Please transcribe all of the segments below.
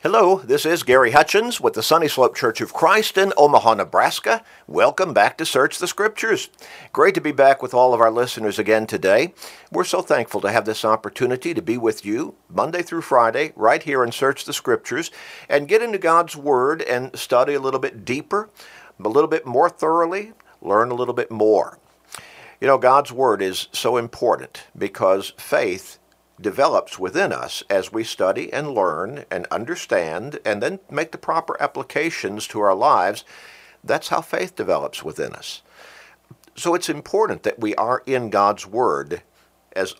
Hello, this is Gary Hutchins with the Sunny Slope Church of Christ in Omaha, Nebraska. Welcome back to Search the Scriptures. Great to be back with all of our listeners again today. We're so thankful to have this opportunity to be with you Monday through Friday, right here in Search the Scriptures, and get into God's Word and study a little bit deeper, a little bit more thoroughly, learn a little bit more. You know, God's Word is so important because faith develops within us as we study and learn and understand and then make the proper applications to our lives. That's how faith develops within us. So it's important that we are in God's Word as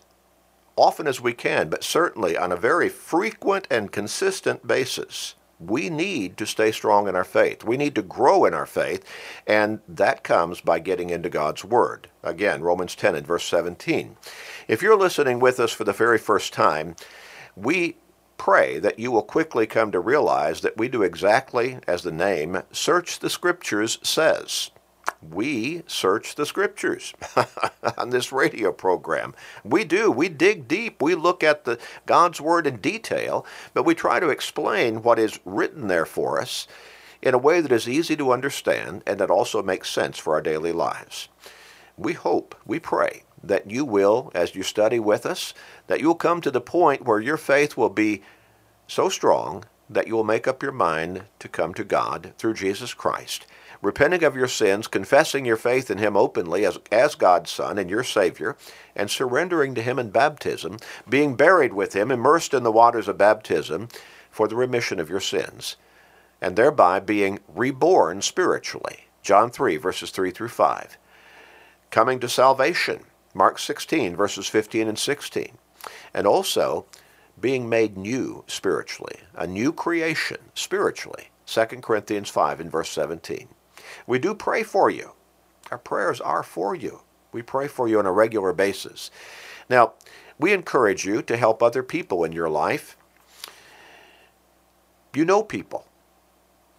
often as we can, but certainly on a very frequent and consistent basis. We need to stay strong in our faith. We need to grow in our faith, and that comes by getting into God's Word. Again, Romans 10 and verse 17. If you're listening with us for the very first time, we pray that you will quickly come to realize that we do exactly as the name Search the Scriptures says. We search the Scriptures on this radio program. We do. We dig deep. We look at the God's Word in detail, but we try to explain what is written there for us in a way that is easy to understand and that also makes sense for our daily lives. We hope, we pray that you will, as you study with us, that you'll come to the point where your faith will be so strong that you will make up your mind to come to God through Jesus Christ, repenting of your sins, confessing your faith in Him openly as, as God's Son and your Savior, and surrendering to Him in baptism, being buried with Him, immersed in the waters of baptism for the remission of your sins, and thereby being reborn spiritually. John 3, verses 3 through 5. Coming to salvation Mark 16, verses 15 and 16. And also being made new spiritually, a new creation spiritually. 2 Corinthians 5 and verse 17. We do pray for you. Our prayers are for you. We pray for you on a regular basis. Now, we encourage you to help other people in your life. You know people,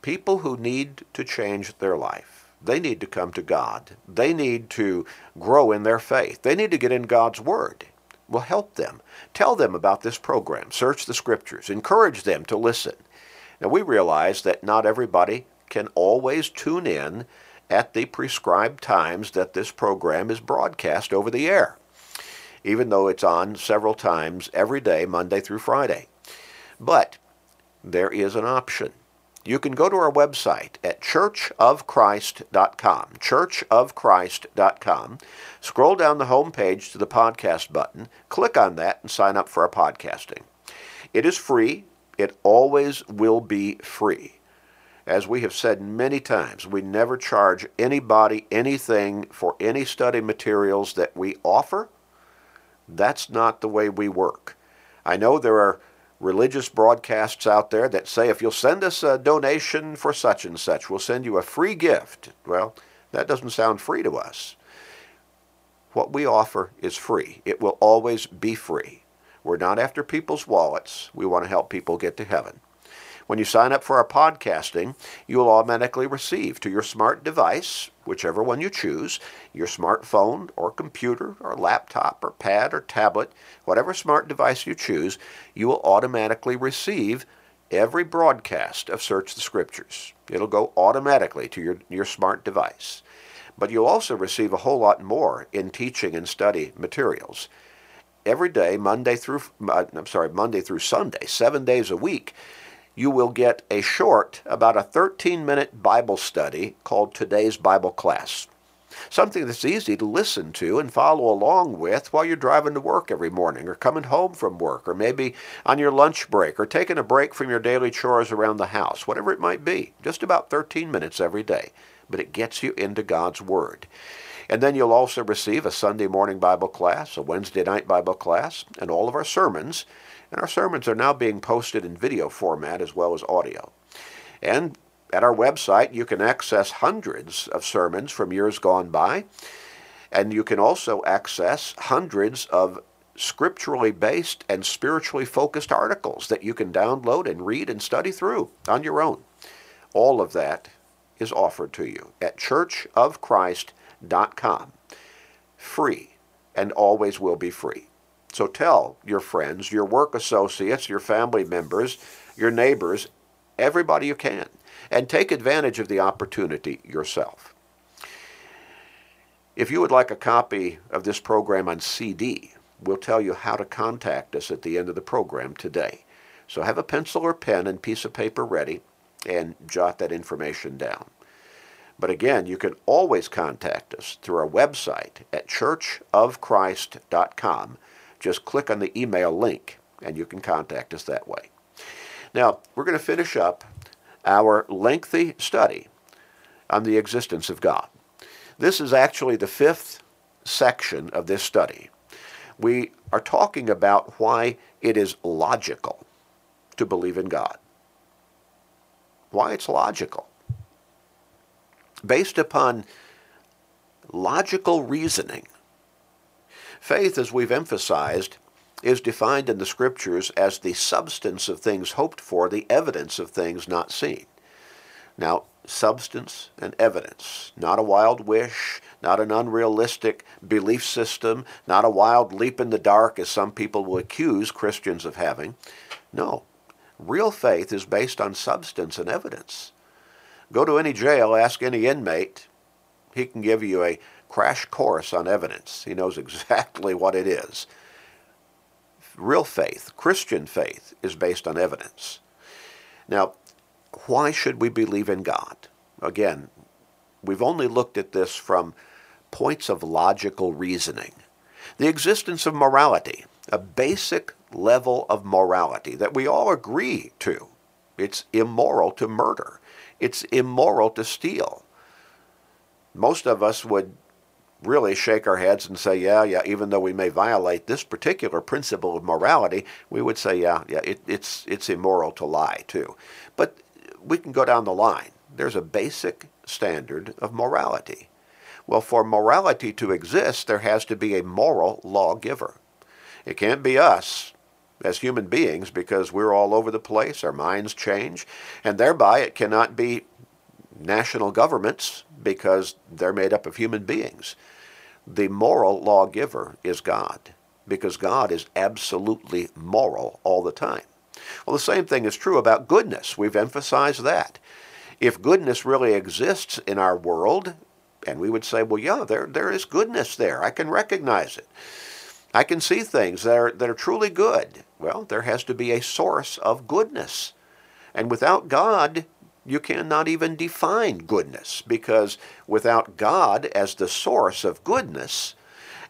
people who need to change their life. They need to come to God. They need to grow in their faith. They need to get in God's Word. Well, help them. Tell them about this program. Search the Scriptures. Encourage them to listen. Now, we realize that not everybody can always tune in at the prescribed times that this program is broadcast over the air, even though it's on several times every day, Monday through Friday. But there is an option you can go to our website at churchofchrist.com, churchofchrist.com, scroll down the home page to the podcast button, click on that, and sign up for our podcasting. It is free. It always will be free. As we have said many times, we never charge anybody anything for any study materials that we offer. That's not the way we work. I know there are religious broadcasts out there that say if you'll send us a donation for such and such, we'll send you a free gift. Well, that doesn't sound free to us. What we offer is free. It will always be free. We're not after people's wallets. We want to help people get to heaven. When you sign up for our podcasting, you will automatically receive to your smart device, whichever one you choose, your smartphone or computer or laptop or pad or tablet, whatever smart device you choose, you will automatically receive every broadcast of Search the Scriptures. It'll go automatically to your, your smart device. But you'll also receive a whole lot more in teaching and study materials. Every day, Monday through uh, I'm sorry, Monday through Sunday, 7 days a week, you will get a short, about a 13 minute Bible study called Today's Bible Class. Something that's easy to listen to and follow along with while you're driving to work every morning, or coming home from work, or maybe on your lunch break, or taking a break from your daily chores around the house, whatever it might be. Just about 13 minutes every day. But it gets you into God's Word. And then you'll also receive a Sunday morning Bible class, a Wednesday night Bible class, and all of our sermons and our sermons are now being posted in video format as well as audio. And at our website, you can access hundreds of sermons from years gone by, and you can also access hundreds of scripturally based and spiritually focused articles that you can download and read and study through on your own. All of that is offered to you at churchofchrist.com. Free and always will be free. So tell your friends, your work associates, your family members, your neighbors, everybody you can, and take advantage of the opportunity yourself. If you would like a copy of this program on CD, we'll tell you how to contact us at the end of the program today. So have a pencil or pen and piece of paper ready and jot that information down. But again, you can always contact us through our website at churchofchrist.com. Just click on the email link and you can contact us that way. Now, we're going to finish up our lengthy study on the existence of God. This is actually the fifth section of this study. We are talking about why it is logical to believe in God. Why it's logical based upon logical reasoning. Faith, as we've emphasized, is defined in the scriptures as the substance of things hoped for, the evidence of things not seen. Now, substance and evidence, not a wild wish, not an unrealistic belief system, not a wild leap in the dark as some people will accuse Christians of having. No, real faith is based on substance and evidence. Go to any jail, ask any inmate. He can give you a crash course on evidence. He knows exactly what it is. Real faith, Christian faith, is based on evidence. Now, why should we believe in God? Again, we've only looked at this from points of logical reasoning. The existence of morality, a basic level of morality that we all agree to. It's immoral to murder it's immoral to steal. Most of us would really shake our heads and say, yeah, yeah, even though we may violate this particular principle of morality, we would say, yeah, yeah, it, it's, it's immoral to lie too. But we can go down the line. There's a basic standard of morality. Well, for morality to exist, there has to be a moral lawgiver. It can't be us as human beings because we're all over the place, our minds change, and thereby it cannot be national governments because they're made up of human beings. The moral lawgiver is God because God is absolutely moral all the time. Well, the same thing is true about goodness. We've emphasized that. If goodness really exists in our world, and we would say, well, yeah, there, there is goodness there. I can recognize it. I can see things that are, that are truly good. Well, there has to be a source of goodness. And without God, you cannot even define goodness because without God as the source of goodness,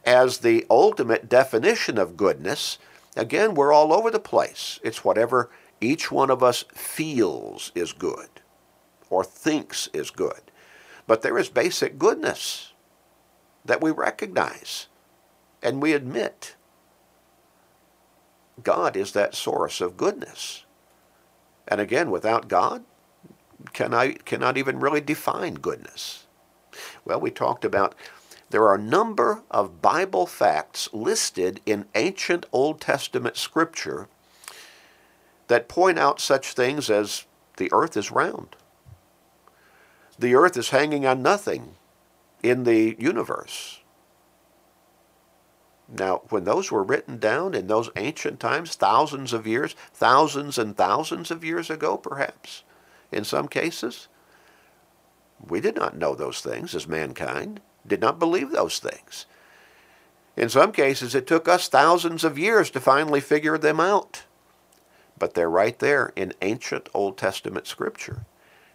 as the ultimate definition of goodness, again, we're all over the place. It's whatever each one of us feels is good or thinks is good. But there is basic goodness that we recognize and we admit God is that source of goodness. And again, without God, can I cannot even really define goodness. Well, we talked about there are a number of Bible facts listed in ancient Old Testament scripture that point out such things as the earth is round. The earth is hanging on nothing in the universe. Now, when those were written down in those ancient times, thousands of years, thousands and thousands of years ago, perhaps, in some cases, we did not know those things as mankind, did not believe those things. In some cases, it took us thousands of years to finally figure them out. But they're right there in ancient Old Testament scripture.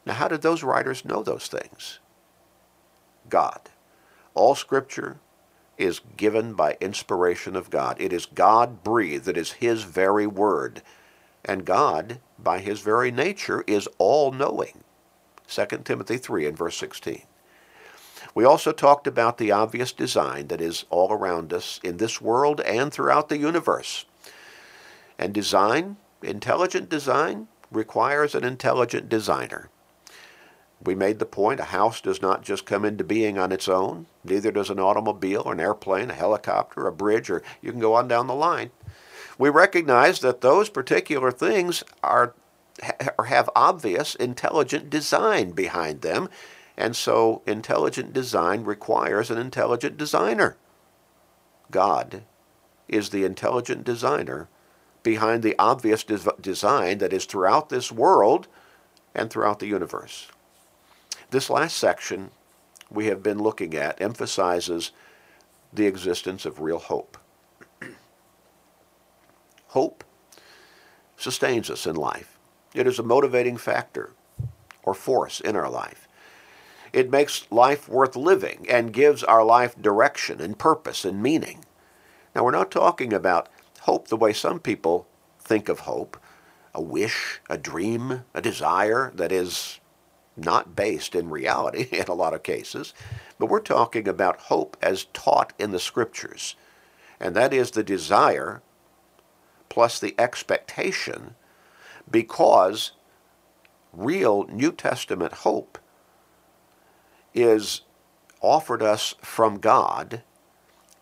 Now, how did those writers know those things? God. All scripture is given by inspiration of God. It is God breathed, it is His very word. And God, by His very nature, is all knowing. 2 Timothy 3 and verse 16. We also talked about the obvious design that is all around us in this world and throughout the universe. And design, intelligent design, requires an intelligent designer. We made the point a house does not just come into being on its own, neither does an automobile, an airplane, a helicopter, a bridge, or you can go on down the line. We recognize that those particular things are or have obvious intelligent design behind them, and so intelligent design requires an intelligent designer. God is the intelligent designer behind the obvious des- design that is throughout this world and throughout the universe. This last section we have been looking at emphasizes the existence of real hope. Hope sustains us in life. It is a motivating factor or force in our life. It makes life worth living and gives our life direction and purpose and meaning. Now, we're not talking about hope the way some people think of hope a wish, a dream, a desire that is not based in reality in a lot of cases, but we're talking about hope as taught in the scriptures. And that is the desire plus the expectation because real New Testament hope is offered us from God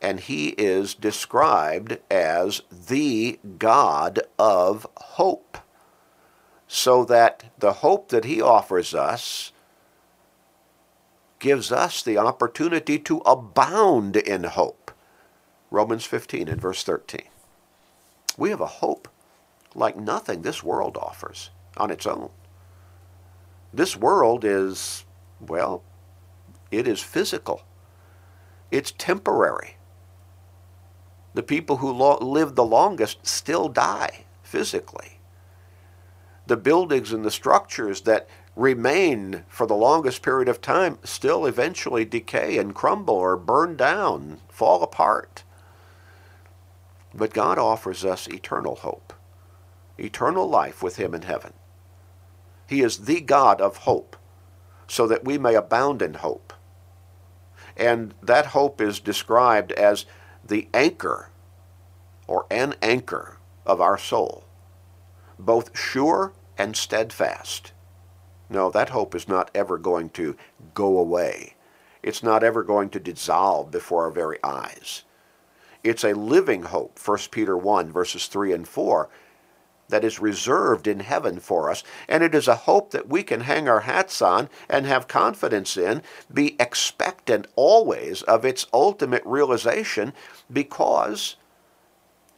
and he is described as the God of hope. So that the hope that he offers us gives us the opportunity to abound in hope. Romans 15 and verse 13. We have a hope like nothing this world offers on its own. This world is, well, it is physical. It's temporary the people who live the longest still die physically. The buildings and the structures that remain for the longest period of time still eventually decay and crumble or burn down, fall apart. But God offers us eternal hope, eternal life with Him in heaven. He is the God of hope, so that we may abound in hope. And that hope is described as the anchor or an anchor of our soul, both sure and steadfast. No, that hope is not ever going to go away. It's not ever going to dissolve before our very eyes. It's a living hope, 1 Peter 1, verses 3 and 4, that is reserved in heaven for us. And it is a hope that we can hang our hats on and have confidence in, be expectant always of its ultimate realization because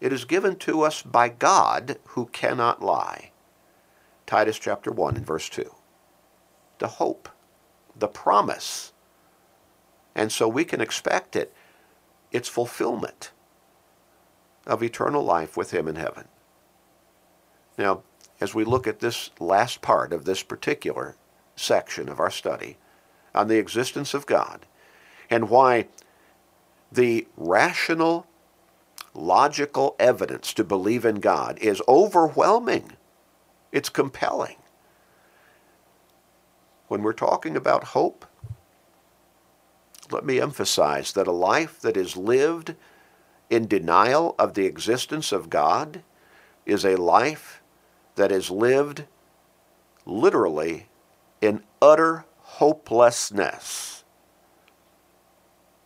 it is given to us by God who cannot lie. Titus chapter 1 and verse 2. The hope, the promise. And so we can expect it, its fulfillment of eternal life with Him in heaven. Now, as we look at this last part of this particular section of our study on the existence of God and why the rational, logical evidence to believe in God is overwhelming, it's compelling. When we're talking about hope, let me emphasize that a life that is lived in denial of the existence of God is a life that is lived literally in utter hopelessness.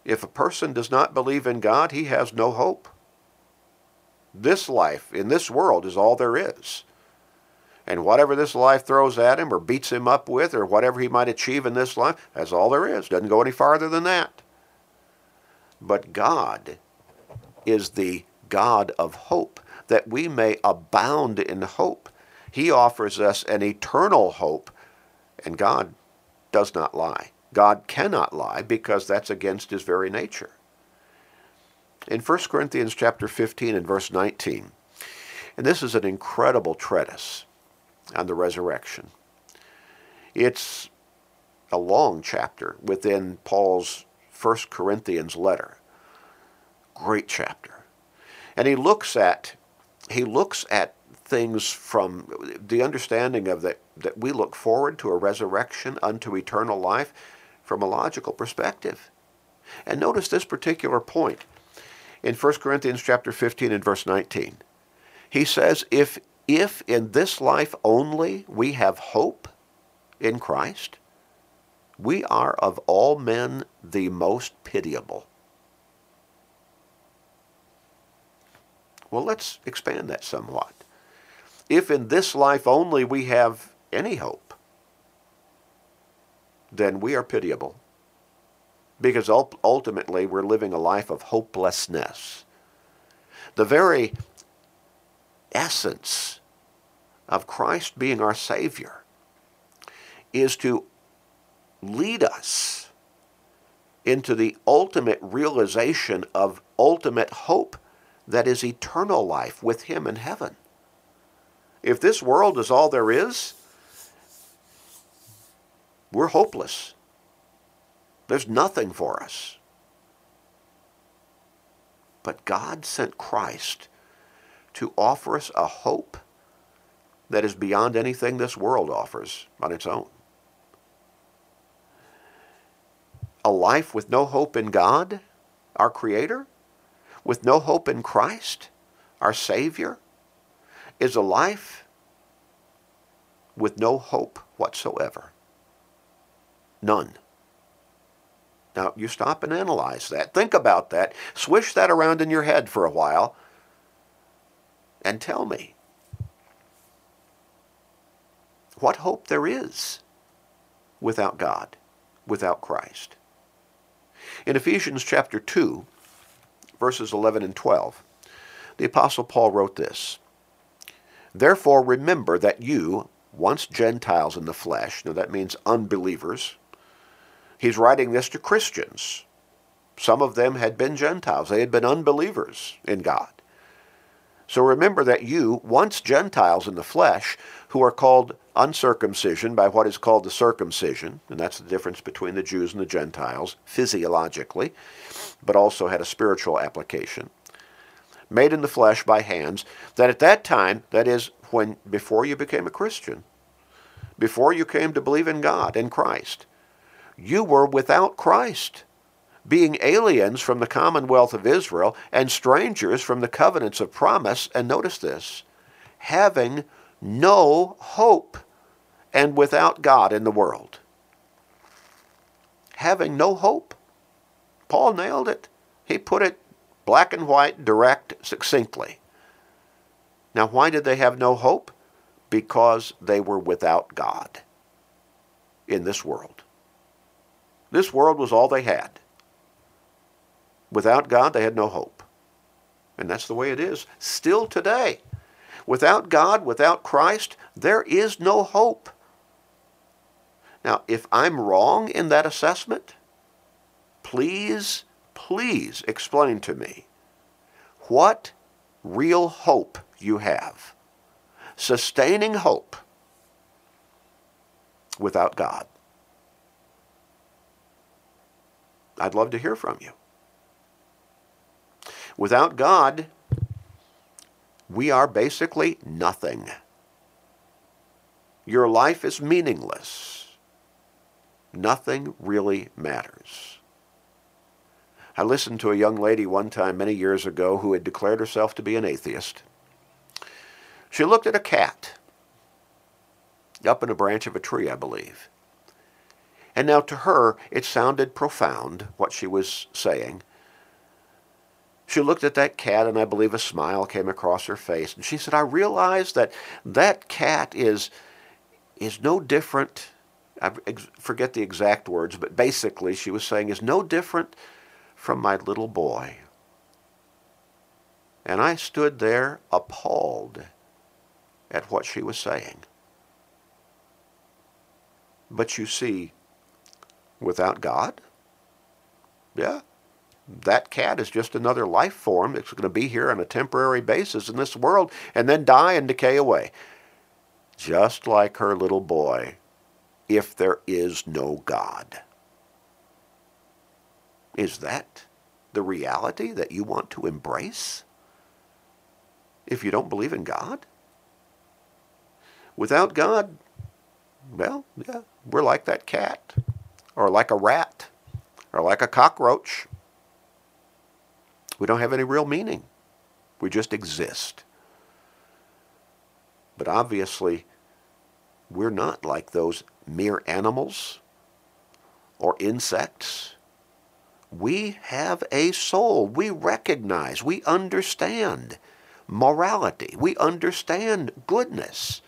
If a person does not believe in God, he has no hope. This life in this world is all there is. And whatever this life throws at him or beats him up with or whatever he might achieve in this life, that's all there is. Doesn't go any farther than that. But God is the God of hope, that we may abound in hope. He offers us an eternal hope, and God does not lie. God cannot lie because that's against his very nature. In 1 Corinthians chapter 15 and verse 19, and this is an incredible treatise on the resurrection. It's a long chapter within Paul's 1 Corinthians letter. Great chapter. And he looks at he looks at things from the understanding of that, that we look forward to a resurrection unto eternal life from a logical perspective. And notice this particular point in 1 Corinthians chapter 15 and verse 19. He says, if, if in this life only we have hope in Christ, we are of all men the most pitiable. Well, let's expand that somewhat if in this life only we have any hope, then we are pitiable. Because ultimately we're living a life of hopelessness. The very essence of Christ being our Savior is to lead us into the ultimate realization of ultimate hope that is eternal life with Him in heaven. If this world is all there is, we're hopeless. There's nothing for us. But God sent Christ to offer us a hope that is beyond anything this world offers on its own. A life with no hope in God, our Creator, with no hope in Christ, our Savior, is a life with no hope whatsoever. None. Now, you stop and analyze that. Think about that. Swish that around in your head for a while and tell me what hope there is without God, without Christ. In Ephesians chapter 2, verses 11 and 12, the Apostle Paul wrote this Therefore remember that you, once Gentiles in the flesh, now that means unbelievers, he's writing this to Christians. Some of them had been Gentiles, they had been unbelievers in God. So remember that you, once Gentiles in the flesh, who are called uncircumcision by what is called the circumcision, and that's the difference between the Jews and the Gentiles, physiologically, but also had a spiritual application, made in the flesh by hands, that at that time, that is, when before you became a Christian, before you came to believe in God, in Christ, you were without Christ being aliens from the commonwealth of Israel and strangers from the covenants of promise, and notice this, having no hope and without God in the world. Having no hope. Paul nailed it. He put it black and white, direct, succinctly. Now, why did they have no hope? Because they were without God in this world. This world was all they had. Without God, they had no hope. And that's the way it is still today. Without God, without Christ, there is no hope. Now, if I'm wrong in that assessment, please, please explain to me what real hope you have. Sustaining hope without God. I'd love to hear from you. Without God, we are basically nothing. Your life is meaningless. Nothing really matters. I listened to a young lady one time many years ago who had declared herself to be an atheist. She looked at a cat up in a branch of a tree, I believe. And now to her, it sounded profound, what she was saying. She looked at that cat, and I believe a smile came across her face. And she said, I realize that that cat is, is no different. I forget the exact words, but basically she was saying, is no different from my little boy. And I stood there appalled at what she was saying. But you see, without God, yeah, that cat is just another life form that's going to be here on a temporary basis in this world and then die and decay away. Just like her little boy, if there is no God. Is that the reality that you want to embrace? If you don't believe in God? Without God, well, yeah, we're like that cat, or like a rat, or like a cockroach. We don't have any real meaning. We just exist. But obviously, we're not like those mere animals or insects. We have a soul. We recognize, we understand morality. We understand goodness.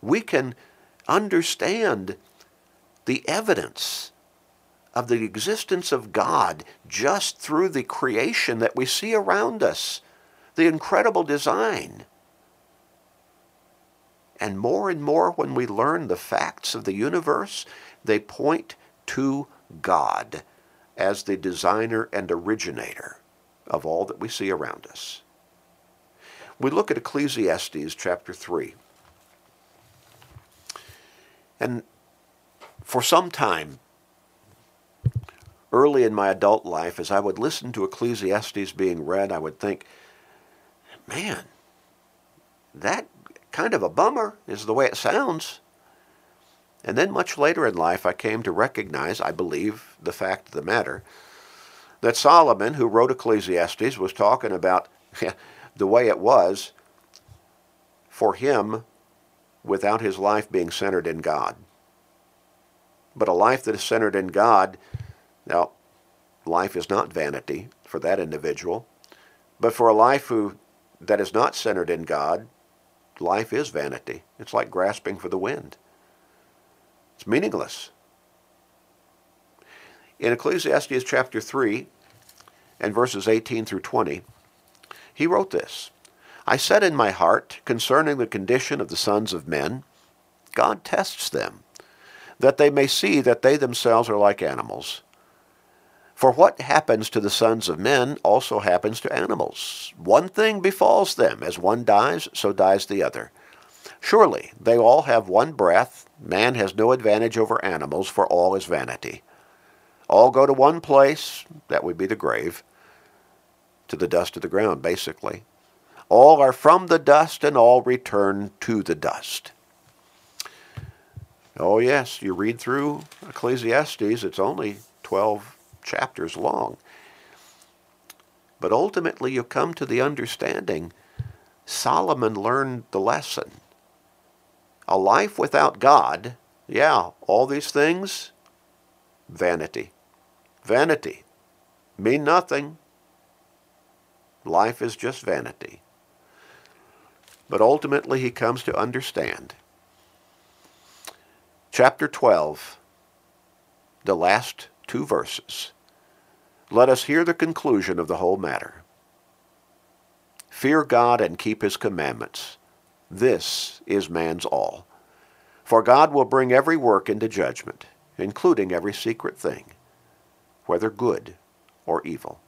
We can understand the evidence of the existence of God just through the creation that we see around us the incredible design. And more and more when we learn the facts of the universe, they point to God as the designer and originator of all that we see around us. We look at Ecclesiastes chapter 3. And for some time, early in my adult life, as I would listen to Ecclesiastes being read, I would think, man, that kind of a bummer is the way it sounds. And then much later in life, I came to recognize, I believe, the fact of the matter, that Solomon, who wrote Ecclesiastes, was talking about the way it was for him without his life being centered in God. But a life that is centered in God, now, life is not vanity for that individual, but for a life who that is not centered in God, life is vanity. It's like grasping for the wind. It's meaningless. In Ecclesiastes chapter 3 and verses 18 through 20, he wrote this I said in my heart concerning the condition of the sons of men, God tests them, that they may see that they themselves are like animals. For what happens to the sons of men also happens to animals. One thing befalls them, as one dies, so dies the other. Surely they all have one breath. Man has no advantage over animals, for all is vanity. All go to one place, that would be the grave, to the dust of the ground, basically. All are from the dust, and all return to the dust. Oh, yes, you read through Ecclesiastes, it's only 12 chapters long. But ultimately, you come to the understanding Solomon learned the lesson. A life without God, yeah, all these things, vanity. Vanity. Mean nothing. Life is just vanity. But ultimately, he comes to understand. Chapter 12, the last two verses. Let us hear the conclusion of the whole matter. Fear God and keep his commandments. This is man's all. For God will bring every work into judgment, including every secret thing, whether good or evil.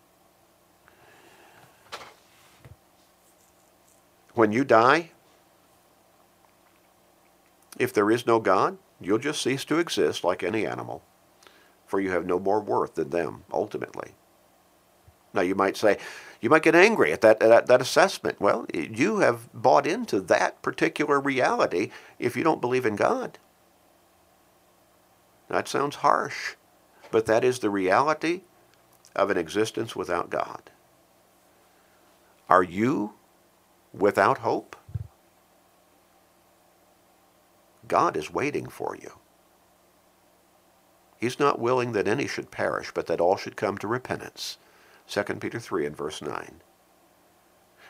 When you die, if there is no God, you'll just cease to exist like any animal for you have no more worth than them, ultimately. Now, you might say, you might get angry at that, at that assessment. Well, you have bought into that particular reality if you don't believe in God. That sounds harsh, but that is the reality of an existence without God. Are you without hope? God is waiting for you. He's not willing that any should perish, but that all should come to repentance. 2 Peter 3 and verse 9.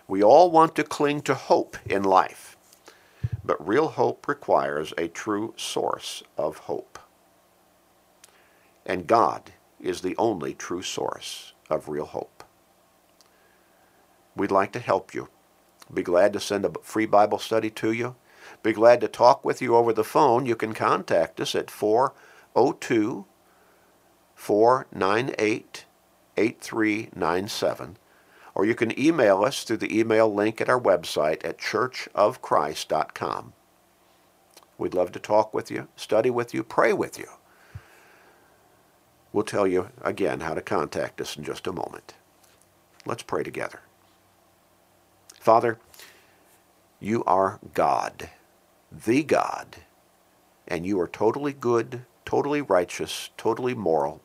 We all want to cling to hope in life, but real hope requires a true source of hope. And God is the only true source of real hope. We'd like to help you. Be glad to send a free Bible study to you. Be glad to talk with you over the phone. You can contact us at 4 02 498 8397. Or you can email us through the email link at our website at churchofchrist.com. We'd love to talk with you, study with you, pray with you. We'll tell you again how to contact us in just a moment. Let's pray together. Father, you are God, the God, and you are totally good, totally righteous, totally moral,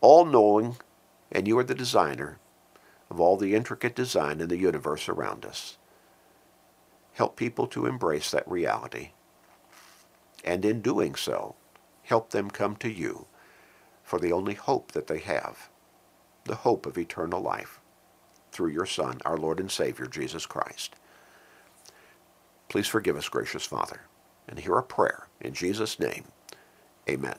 all knowing, and you are the designer of all the intricate design in the universe around us. Help people to embrace that reality. And in doing so, help them come to you for the only hope that they have, the hope of eternal life, through your Son, our Lord and Savior, Jesus Christ. Please forgive us, gracious Father, and hear our prayer in Jesus' name. Amen.